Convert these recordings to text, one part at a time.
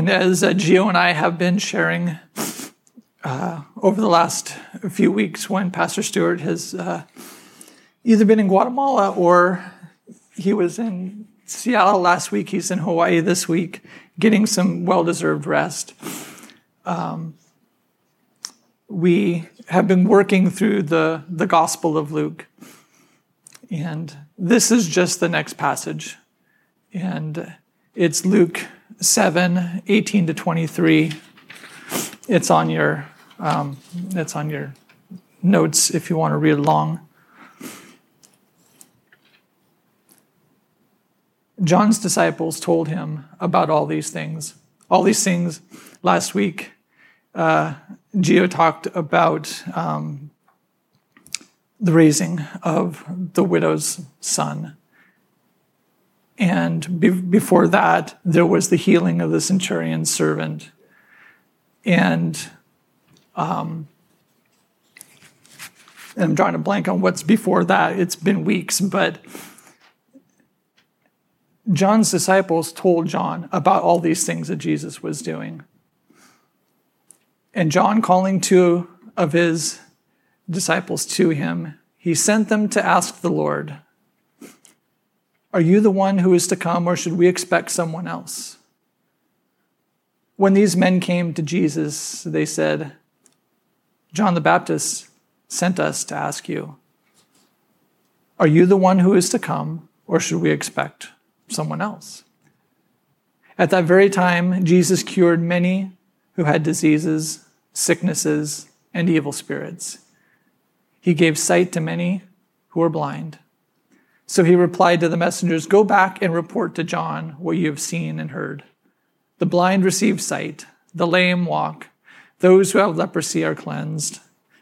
And as uh, Gio and I have been sharing uh, over the last few weeks, when Pastor Stewart has uh, either been in Guatemala or he was in Seattle last week, he's in Hawaii this week, getting some well deserved rest. Um, we have been working through the, the Gospel of Luke. And this is just the next passage. And it's Luke 7 18 to 23. It's on your, um, it's on your notes if you want to read along. John's disciples told him about all these things. All these things last week, uh, Gio talked about um, the raising of the widow's son. And be- before that, there was the healing of the centurion's servant. And, um, and I'm drawing a blank on what's before that. It's been weeks, but John's disciples told John about all these things that Jesus was doing. And John, calling two of his disciples to him, he sent them to ask the Lord, Are you the one who is to come, or should we expect someone else? When these men came to Jesus, they said, John the Baptist sent us to ask you, Are you the one who is to come, or should we expect someone else. At that very time, Jesus cured many who had diseases, sicknesses, and evil spirits. He gave sight to many who were blind. So he replied to the messengers Go back and report to John what you have seen and heard. The blind receive sight, the lame walk, those who have leprosy are cleansed,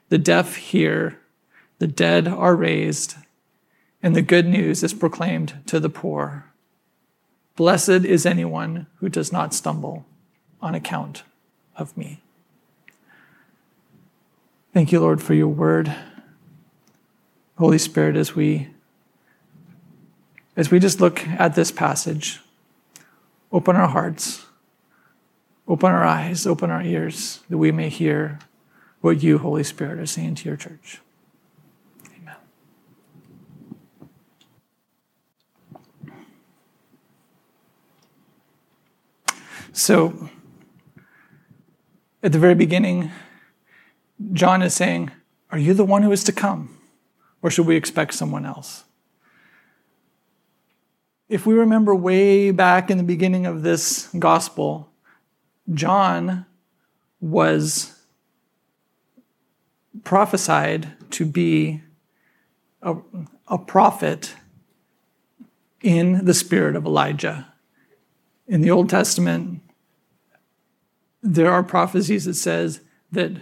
the deaf hear, the dead are raised, and the good news is proclaimed to the poor. Blessed is anyone who does not stumble on account of me. Thank you, Lord, for your word. Holy Spirit, as we as we just look at this passage, open our hearts, open our eyes, open our ears, that we may hear what you, Holy Spirit, are saying to your church. Amen. So, at the very beginning, John is saying, Are you the one who is to come? Or should we expect someone else? If we remember way back in the beginning of this gospel, John was prophesied to be a, a prophet in the spirit of Elijah. In the Old Testament, there are prophecies that says that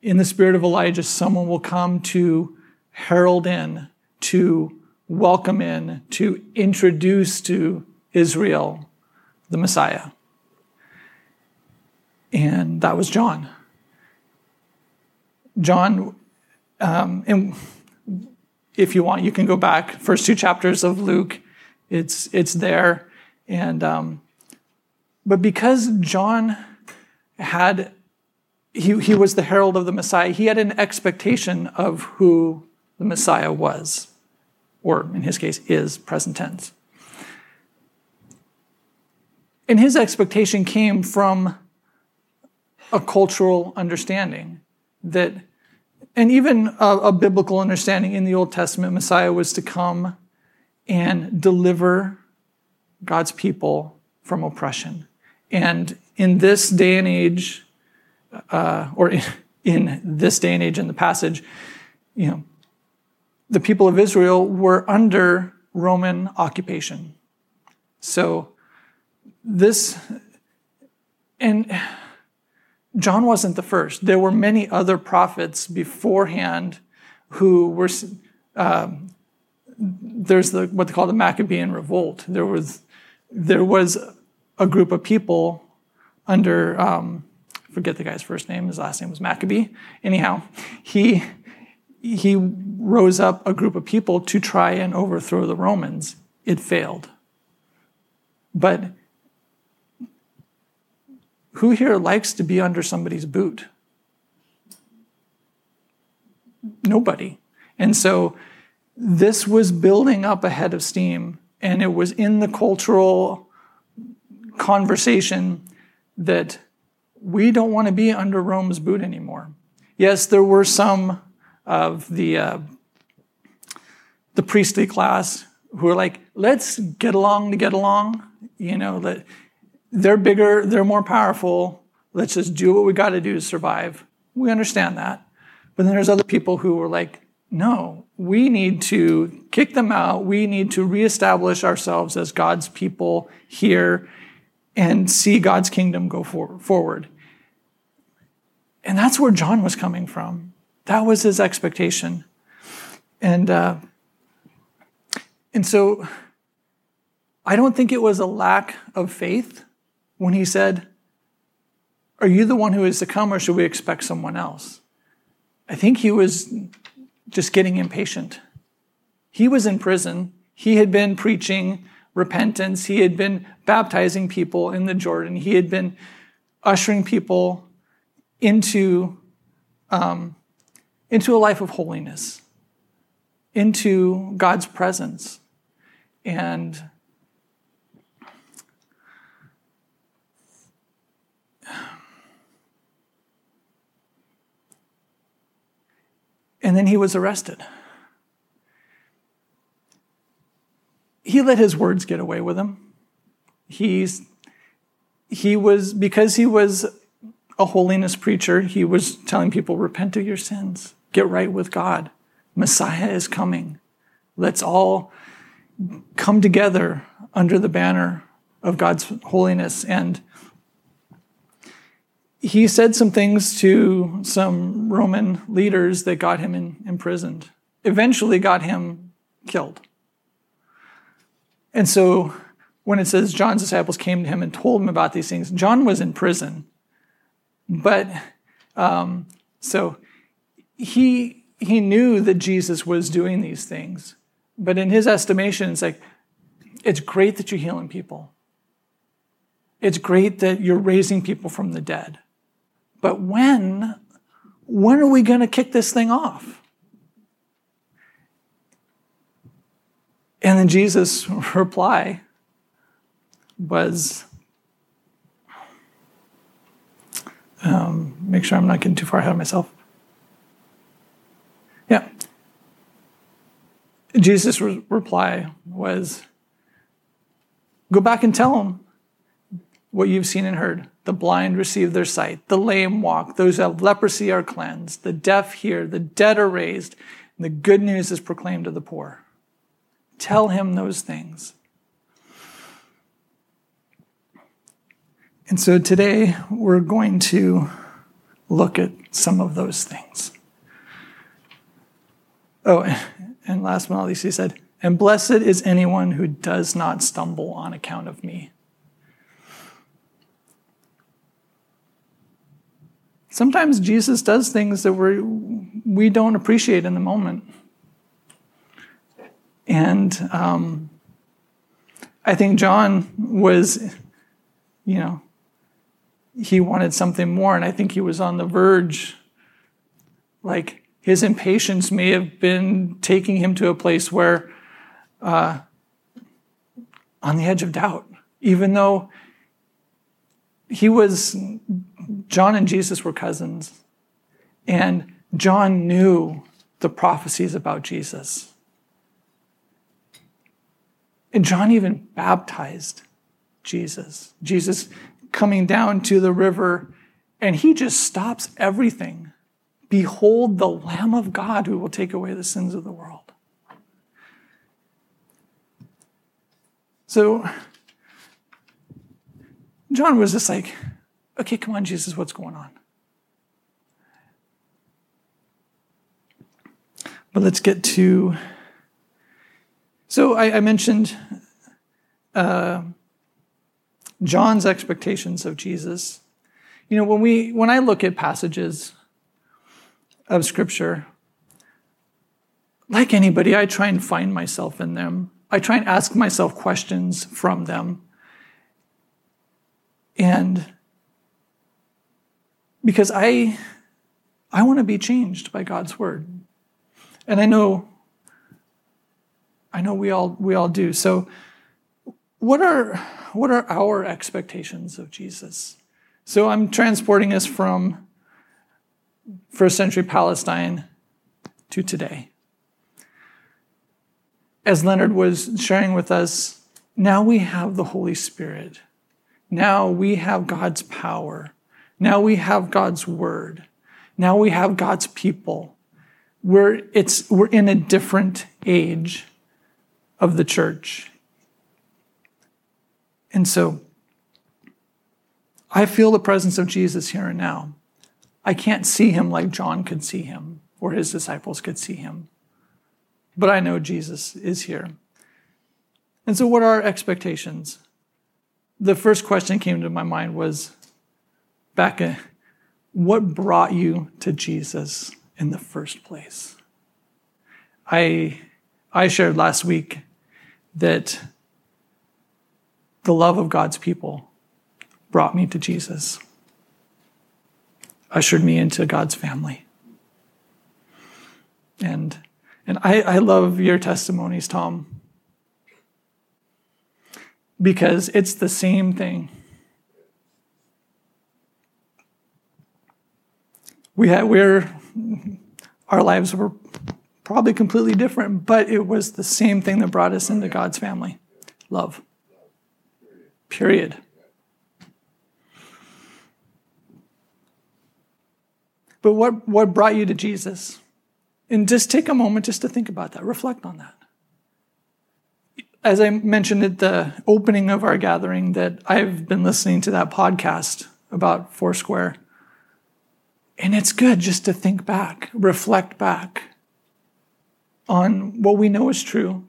in the spirit of Elijah, someone will come to herald in, to welcome in, to introduce to Israel the Messiah. And that was John. John, um, and if you want, you can go back first two chapters of Luke. It's it's there, and um, but because John had he, he was the herald of the Messiah. He had an expectation of who the Messiah was, or in his case, is present tense. And his expectation came from a cultural understanding that, and even a, a biblical understanding in the Old Testament, Messiah was to come and deliver God's people from oppression. And in this day and age, uh, or in, in this day and age in the passage, you know, the people of Israel were under Roman occupation. So this, and John wasn't the first. There were many other prophets beforehand who were. Um, there's the what they call the Maccabean revolt. There was there was a group of people under, um, forget the guy's first name, his last name was Maccabee. Anyhow, he, he rose up a group of people to try and overthrow the Romans. It failed. But who here likes to be under somebody's boot? Nobody. And so this was building up a head of steam, and it was in the cultural conversation that we don't want to be under Rome's boot anymore. Yes, there were some of the uh, the priestly class who are like, let's get along to get along. You know, that they're bigger, they're more powerful. Let's just do what we got to do to survive. We understand that. But then there's other people who are like, no, we need to kick them out. We need to reestablish ourselves as God's people here and see God's kingdom go for- forward. And that's where John was coming from. That was his expectation. And, uh, and so I don't think it was a lack of faith when he said, Are you the one who is to come, or should we expect someone else? I think he was just getting impatient. He was in prison. He had been preaching repentance. He had been baptizing people in the Jordan. He had been ushering people into, um, into a life of holiness, into God's presence. And and then he was arrested. He let his words get away with him. He's, he was, because he was a holiness preacher, he was telling people, repent of your sins, get right with God. Messiah is coming. Let's all come together under the banner of God's holiness. And he said some things to some Roman leaders that got him in, imprisoned, eventually got him killed. And so when it says John's disciples came to him and told him about these things, John was in prison. But um, so he, he knew that Jesus was doing these things. But in his estimation, it's like, it's great that you're healing people. It's great that you're raising people from the dead. But when, when are we going to kick this thing off? And then Jesus' reply was, um, make sure I'm not getting too far ahead of myself. Yeah. Jesus' re- reply was, go back and tell them what you've seen and heard. The blind receive their sight, the lame walk, those who have leprosy are cleansed, the deaf hear, the dead are raised, and the good news is proclaimed to the poor. Tell him those things. And so today we're going to look at some of those things. Oh, and last but not least, he said, And blessed is anyone who does not stumble on account of me. Sometimes Jesus does things that we we don't appreciate in the moment. And um, I think John was, you know, he wanted something more. And I think he was on the verge. Like his impatience may have been taking him to a place where, uh, on the edge of doubt, even though he was John and Jesus were cousins, and John knew the prophecies about Jesus. And John even baptized Jesus. Jesus coming down to the river, and he just stops everything. Behold the Lamb of God who will take away the sins of the world. So, John was just like, okay, come on, Jesus, what's going on? But let's get to. So I, I mentioned uh, John's expectations of Jesus. You know, when we when I look at passages of Scripture, like anybody, I try and find myself in them. I try and ask myself questions from them. And because I, I want to be changed by God's word. And I know, I know we all, we all do. So what are, what are our expectations of Jesus? So I'm transporting us from first century Palestine to today. As Leonard was sharing with us, now we have the Holy Spirit. Now we have God's power. Now we have God's word. Now we have God's people. We're, it's, we're in a different age of the church. And so I feel the presence of Jesus here and now. I can't see him like John could see him or his disciples could see him. But I know Jesus is here. And so, what are our expectations? The first question came to my mind was Becca, what brought you to Jesus in the first place? I, I shared last week that the love of God's people brought me to Jesus, ushered me into God's family. And, and I, I love your testimonies, Tom, because it's the same thing. We had, we're, our lives were probably completely different, but it was the same thing that brought us into God's family love. Period. But what, what brought you to Jesus? And just take a moment just to think about that, reflect on that. As I mentioned at the opening of our gathering, that I've been listening to that podcast about Foursquare. And it's good just to think back, reflect back on what we know is true,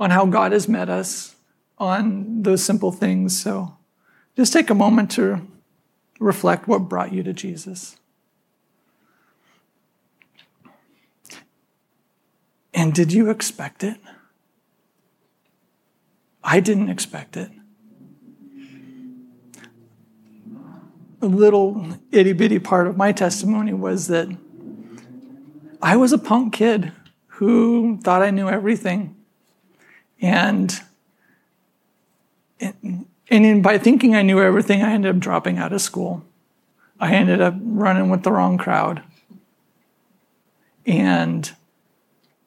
on how God has met us, on those simple things. So just take a moment to reflect what brought you to Jesus. And did you expect it? I didn't expect it. A little itty bitty part of my testimony was that I was a punk kid who thought I knew everything. And, and in, by thinking I knew everything, I ended up dropping out of school. I ended up running with the wrong crowd. And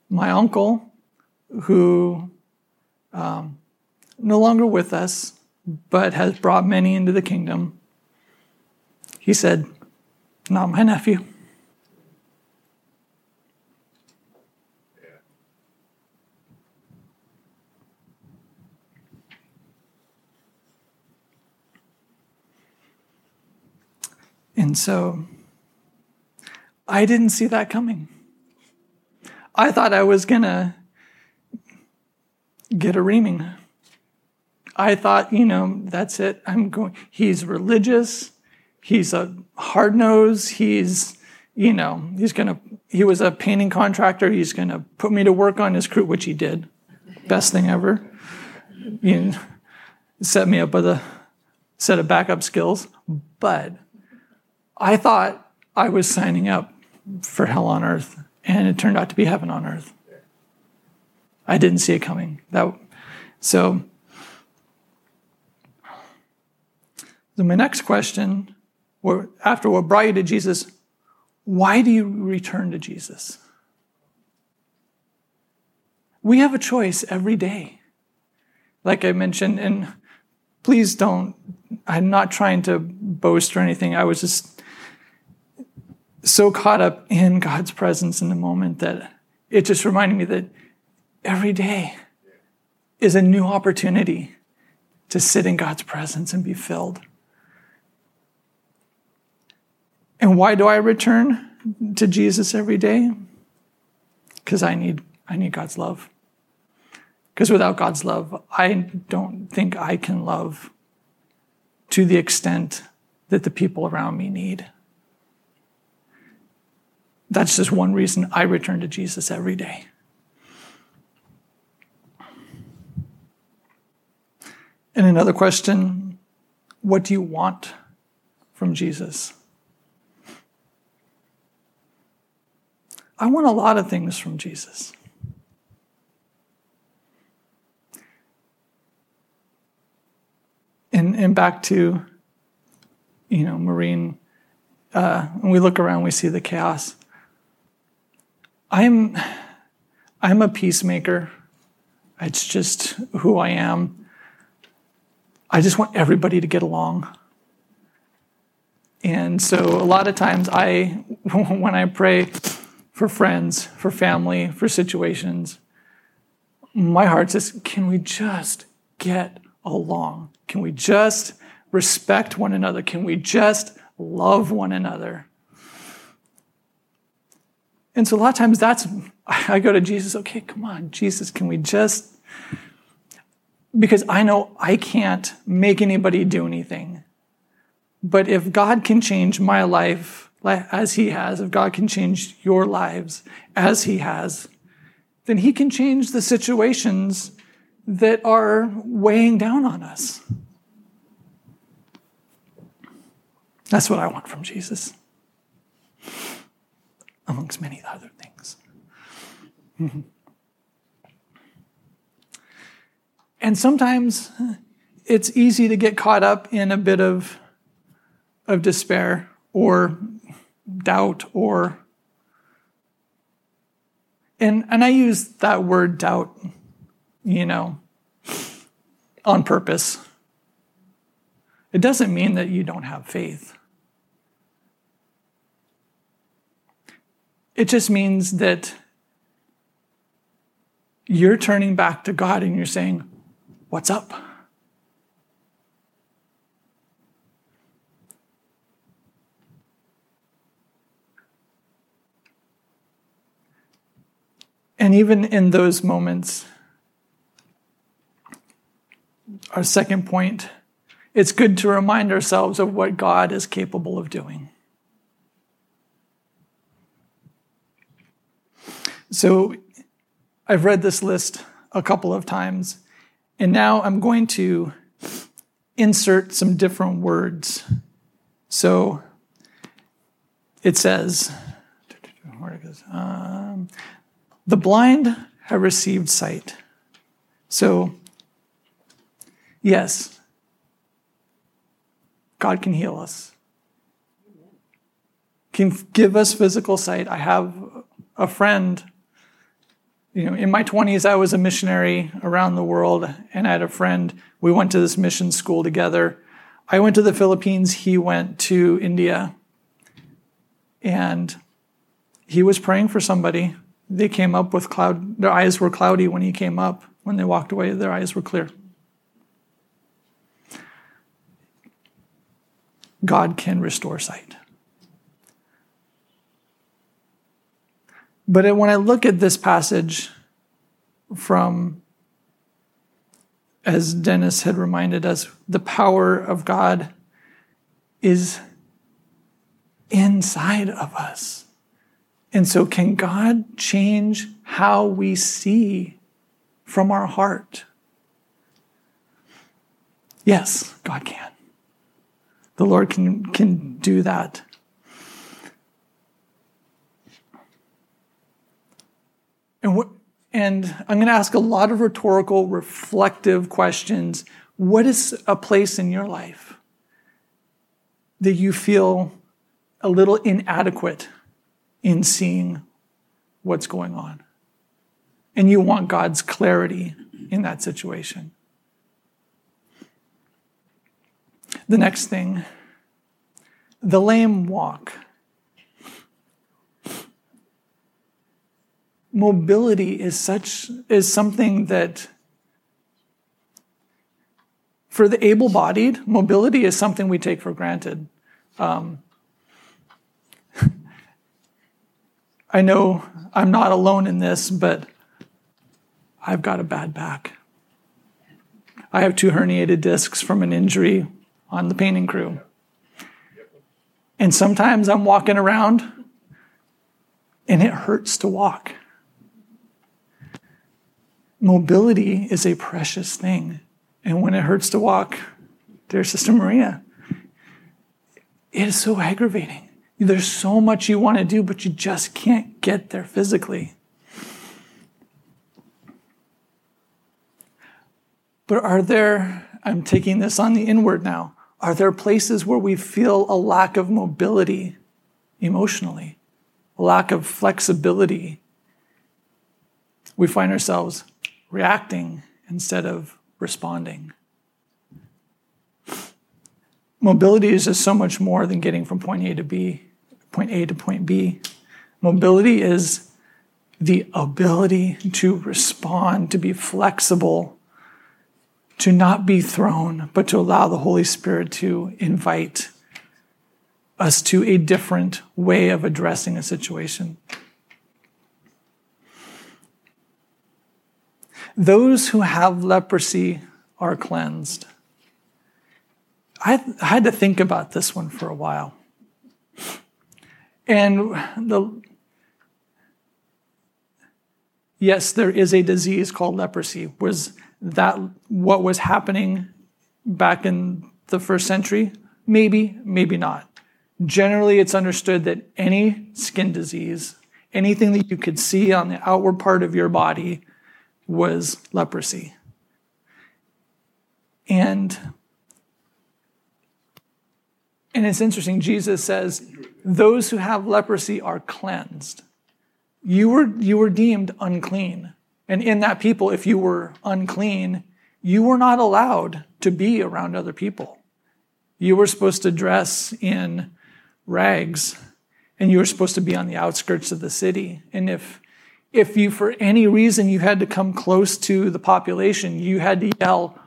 my uncle, who um, no longer with us, but has brought many into the kingdom, he said, Not my nephew. And so I didn't see that coming. I thought I was going to get a reaming. I thought, you know, that's it. I'm going. He's religious. He's a hard nose. He's, you know, he's going to, he was a painting contractor. He's going to put me to work on his crew, which he did. Best thing ever. You know, set me up with a set of backup skills. But I thought I was signing up for hell on earth and it turned out to be heaven on earth. I didn't see it coming. That, so, so my next question, after what brought you to Jesus, why do you return to Jesus? We have a choice every day. Like I mentioned, and please don't, I'm not trying to boast or anything. I was just so caught up in God's presence in the moment that it just reminded me that every day is a new opportunity to sit in God's presence and be filled. And why do I return to Jesus every day? Because I need, I need God's love. Because without God's love, I don't think I can love to the extent that the people around me need. That's just one reason I return to Jesus every day. And another question what do you want from Jesus? I want a lot of things from Jesus. And, and back to, you know, Marine, uh, when we look around, we see the chaos. I'm, I'm a peacemaker. It's just who I am. I just want everybody to get along. And so a lot of times I when I pray for friends, for family, for situations, my heart says, can we just get along? Can we just respect one another? Can we just love one another? And so a lot of times that's, I go to Jesus, okay, come on, Jesus, can we just, because I know I can't make anybody do anything. But if God can change my life as He has, if God can change your lives as He has, then He can change the situations that are weighing down on us. That's what I want from Jesus, amongst many other things. Mm-hmm. And sometimes uh, it's easy to get caught up in a bit of, of despair or doubt or and and I use that word doubt, you know, on purpose. It doesn't mean that you don't have faith. It just means that you're turning back to God and you're saying, What's up? And even in those moments, our second point, it's good to remind ourselves of what God is capable of doing. So I've read this list a couple of times, and now I'm going to insert some different words. So it says, where it goes, um, the blind have received sight. So, yes, God can heal us, can give us physical sight. I have a friend, you know, in my 20s, I was a missionary around the world, and I had a friend. We went to this mission school together. I went to the Philippines, he went to India, and he was praying for somebody they came up with cloud, their eyes were cloudy when he came up. When they walked away, their eyes were clear. God can restore sight. But when I look at this passage from, as Dennis had reminded us, the power of God is inside of us. And so, can God change how we see from our heart? Yes, God can. The Lord can, can do that. And, what, and I'm going to ask a lot of rhetorical, reflective questions. What is a place in your life that you feel a little inadequate in seeing what's going on. And you want God's clarity in that situation. The next thing the lame walk. Mobility is such is something that for the able-bodied, mobility is something we take for granted. Um, I know I'm not alone in this, but I've got a bad back. I have two herniated discs from an injury on the painting crew. And sometimes I'm walking around and it hurts to walk. Mobility is a precious thing. And when it hurts to walk, dear Sister Maria, it is so aggravating. There's so much you want to do, but you just can't get there physically. But are there, I'm taking this on the inward now, are there places where we feel a lack of mobility emotionally, a lack of flexibility? We find ourselves reacting instead of responding. Mobility is just so much more than getting from point A to B, point A to point B. Mobility is the ability to respond, to be flexible, to not be thrown, but to allow the Holy Spirit to invite us to a different way of addressing a situation. Those who have leprosy are cleansed. I, had to think about this one for a while. And the, yes, there is a disease called leprosy. Was that what was happening back in the first century? Maybe, maybe not. Generally, it's understood that any skin disease, anything that you could see on the outward part of your body, was leprosy. And and it's interesting, Jesus says, those who have leprosy are cleansed. You were, you were deemed unclean. And in that people, if you were unclean, you were not allowed to be around other people. You were supposed to dress in rags and you were supposed to be on the outskirts of the city. And if, if you, for any reason, you had to come close to the population, you had to yell,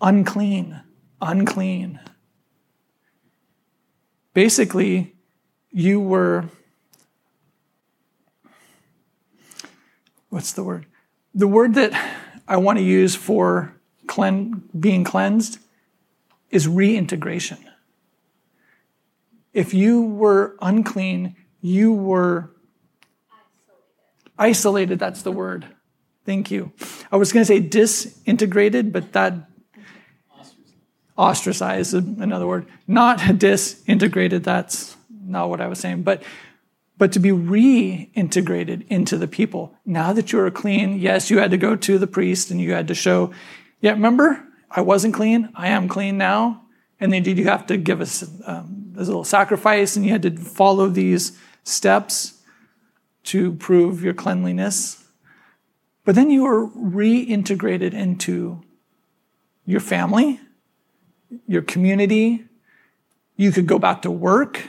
unclean, unclean basically, you were, what's the word? The word that I want to use for clean, being cleansed is reintegration. If you were unclean, you were isolated. That's the word. Thank you. I was going to say disintegrated, but that ostracized, another word, not disintegrated. That's not what I was saying, but but to be reintegrated into the people. Now that you are clean, yes, you had to go to the priest and you had to show, yeah, remember, I wasn't clean, I am clean now. And then did you have to give us um, a little sacrifice and you had to follow these steps to prove your cleanliness. But then you were reintegrated into your family, your community. You could go back to work.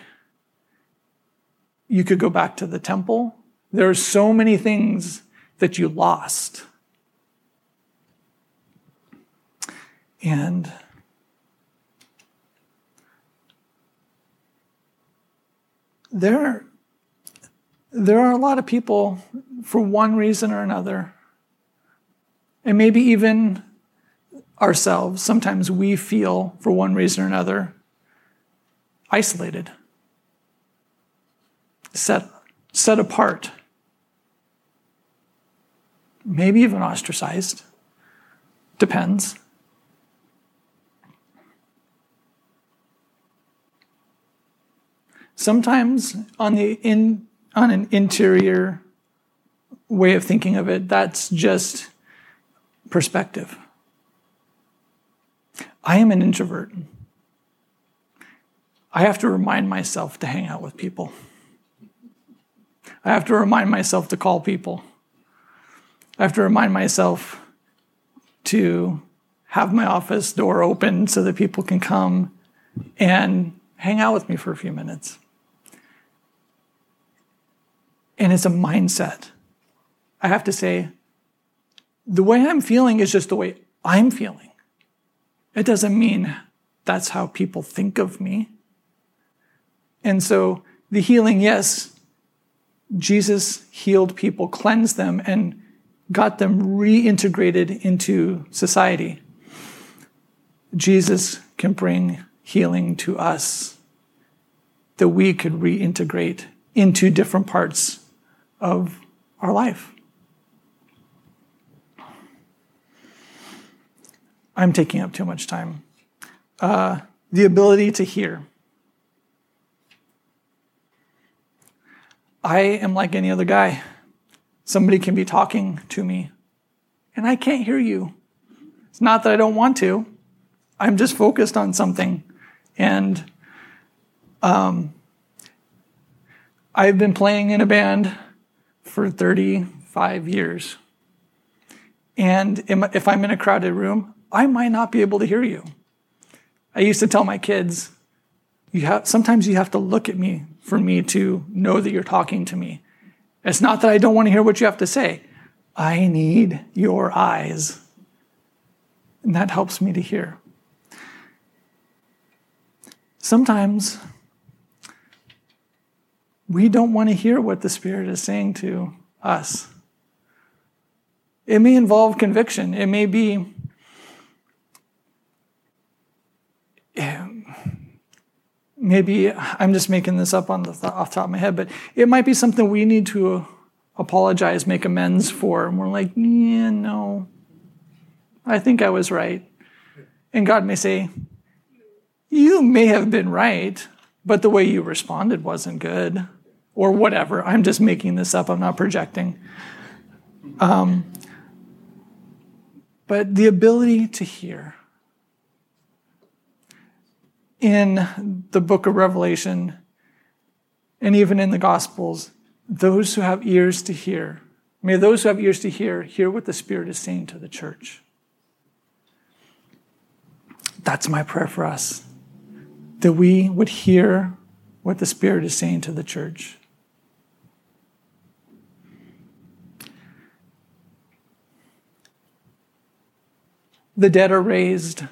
You could go back to the temple. There are so many things that you lost. And there, there are a lot of people, for one reason or another, and maybe even ourselves, sometimes we feel, for one reason or another, isolated, set, set apart, maybe even ostracized. Depends. Sometimes on the in on an interior way of thinking of it, that's just perspective. I am an introvert. I have to remind myself to hang out with people. I have to remind myself to call people. I have to remind myself to have my office door open so that people can come and hang out with me for a few minutes. And it's a mindset. I have to say, the way I'm feeling is just the way I'm feeling. It doesn't mean that's how people think of me. And so the healing, yes, Jesus healed people, cleansed them, and got them reintegrated into society. Jesus can bring healing to us that we could reintegrate into different parts of our life. I'm taking up too much time. Uh, the ability to hear. I am like any other guy. Somebody can be talking to me, and I can't hear you. It's not that I don't want to, I'm just focused on something. And um, I've been playing in a band for 35 years. And if I'm in a crowded room, I might not be able to hear you. I used to tell my kids, you have, sometimes you have to look at me for me to know that you're talking to me. It's not that I don't want to hear what you have to say. I need your eyes. And that helps me to hear. Sometimes we don't want to hear what the Spirit is saying to us. It may involve conviction. It may be maybe I'm just making this up on the off the top of my head, but it might be something we need to apologize, make amends for, and we're like, yeah, no, I think I was right, and God may say, you may have been right, but the way you responded wasn't good, or whatever. I'm just making this up. I'm not projecting. Um, but the ability to hear in the book of Revelation and even in the Gospels, those who have ears to hear, may those who have ears to hear, hear what the Spirit is saying to the church. That's my prayer for us, that we would hear what the Spirit is saying to the church. The dead are raised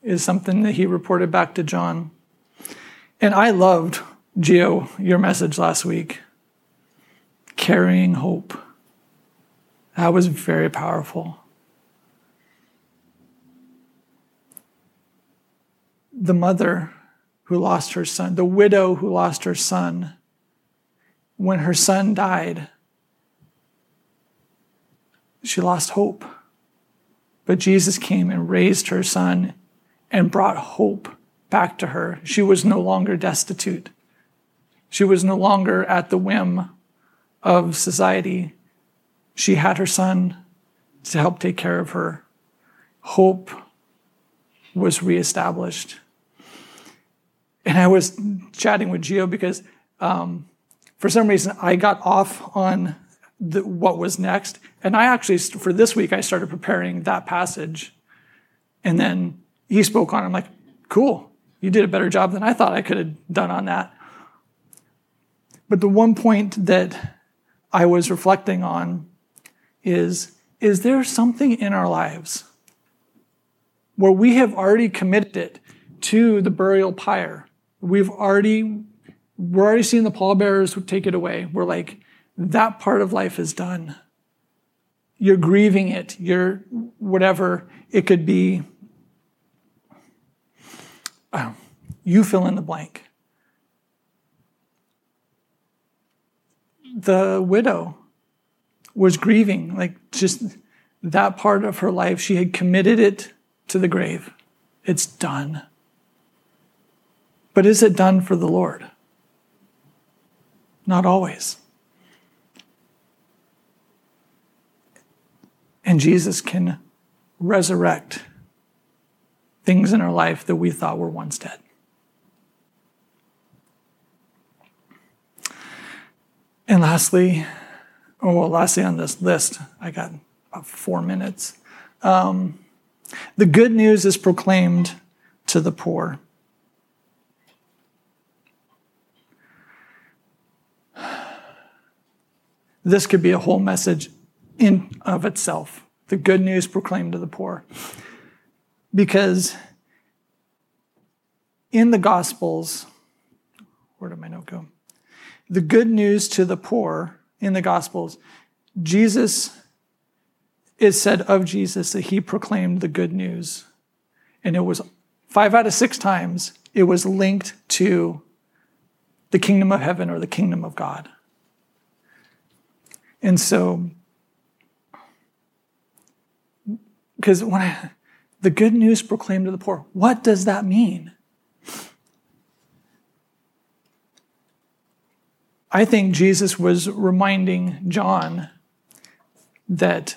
is something that he reported back to John. And I loved, Gio, your message last week carrying hope. That was very powerful. The mother who lost her son, the widow who lost her son, when her son died, she lost hope. But Jesus came and raised her son and brought hope back to her. She was no longer destitute. She was no longer at the whim of society. She had her son to help take care of her. Hope was reestablished. And I was chatting with Gio because um, for some reason I got off on the, what was next. And I actually, for this week, I started preparing that passage. And then he spoke on it. I'm like, cool, you did a better job than I thought I could have done on that. But the one point that I was reflecting on is is there something in our lives where we have already committed it to the burial pyre? We've already we're already seeing the pallbearers take it away. We're like, that part of life is done. You're grieving it. You're whatever. It could be oh, you fill in the blank. The widow was grieving, like just that part of her life. She had committed it to the grave. It's done. But is it done for the Lord? Not always. And Jesus can resurrect things in our life that we thought were once dead. And lastly, oh, well, lastly on this list, I got about four minutes. Um, the good news is proclaimed to the poor. This could be a whole message in of itself. The good news proclaimed to the poor because in the Gospels, where did my note go? The good news to the poor in the Gospels, Jesus is said of Jesus that he proclaimed the good news. And it was five out of six times, it was linked to the kingdom of heaven or the kingdom of God. And so, because when I, the good news proclaimed to the poor. What does that mean? I think Jesus was reminding John that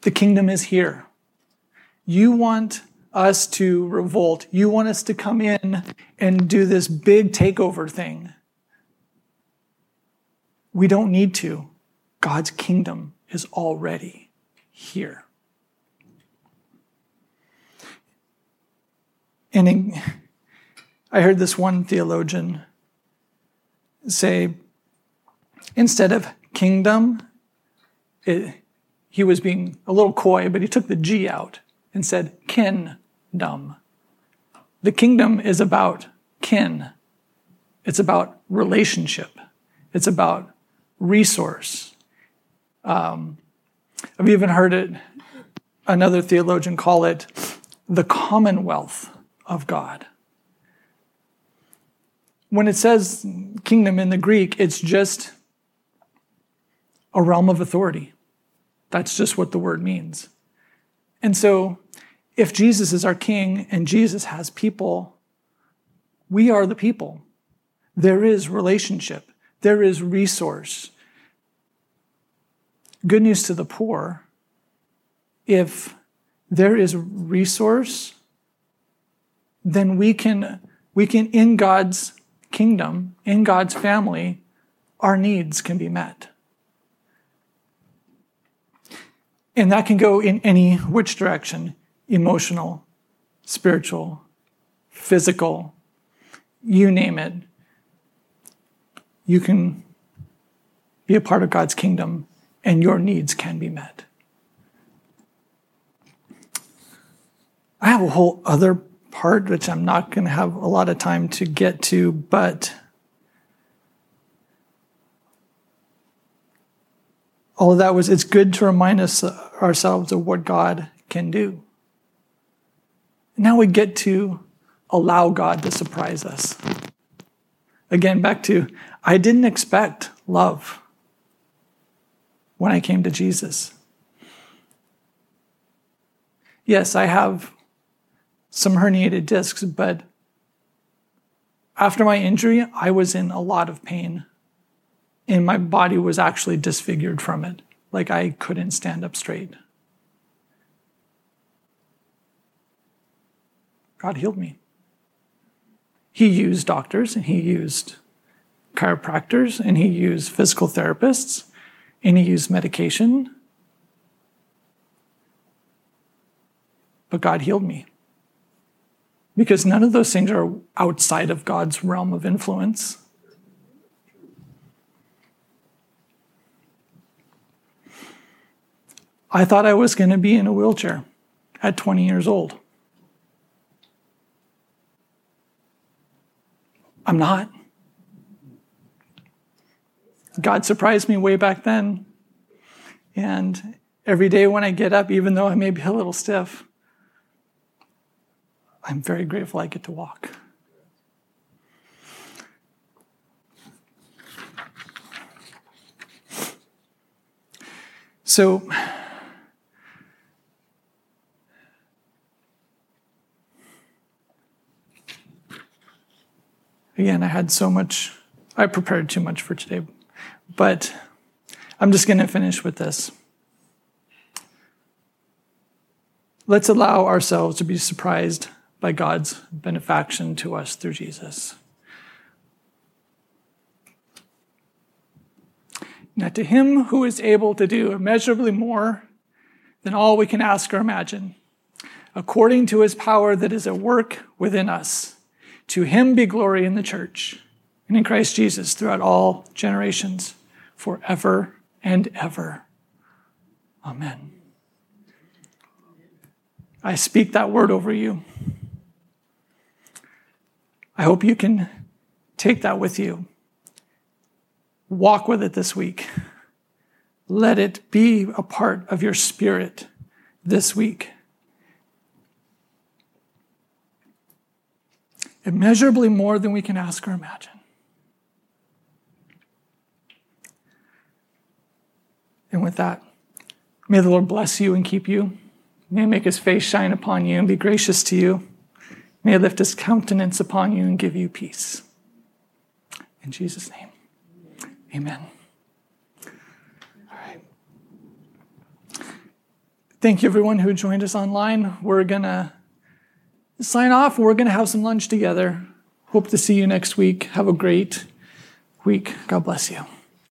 the kingdom is here. You want us to revolt. You want us to come in and do this big takeover thing. We don't need to. God's kingdom is already here. And I heard this one theologian say, instead of kingdom, it, he was being a little coy, but he took the G out and said kin-dom. The kingdom is about kin. It's about relationship. It's about resource. Um, I've even heard it, another theologian call it the commonwealth of God. When it says kingdom in the Greek, it's just a realm of authority. That's just what the word means. And so, if Jesus is our king and Jesus has people, we are the people. There is relationship, there is resource. Good news to the poor if there is resource, then we can, we can, in God's kingdom, in God's family, our needs can be met. And that can go in any which direction emotional, spiritual, physical, you name it. You can be a part of God's kingdom and your needs can be met. I have a whole other part which I'm not going to have a lot of time to get to, but all of that was it's good to remind us uh, ourselves of what God can do. Now we get to allow God to surprise us. Again, back to I didn't expect love when I came to Jesus. Yes, I have some herniated discs, but after my injury, I was in a lot of pain and my body was actually disfigured from it. Like I couldn't stand up straight. God healed me. He used doctors and he used chiropractors and he used physical therapists and he used medication. But God healed me. Because none of those things are outside of God's realm of influence. I thought I was going to be in a wheelchair at 20 years old. I'm not. God surprised me way back then. And every day when I get up, even though I may be a little stiff, I'm very grateful I get to walk. So, Again, I had so much, I prepared too much for today, but I'm just going to finish with this. Let's allow ourselves to be surprised by God's benefaction to us through Jesus. Now, to him who is able to do immeasurably more than all we can ask or imagine, according to his power that is at work within us. To him be glory in the church and in Christ Jesus throughout all generations, forever and ever. Amen. I speak that word over you. I hope you can take that with you. Walk with it this week. Let it be a part of your spirit this week. immeasurably more than we can ask or imagine. And with that, may the Lord bless you and keep you. May make his face shine upon you and be gracious to you. May he lift his countenance upon you and give you peace. In Jesus' name, Amen. All right. Thank you, everyone who joined us online. We're going to sign off. We're going to have some lunch together. Hope to see you next week. Have a great week. God bless you.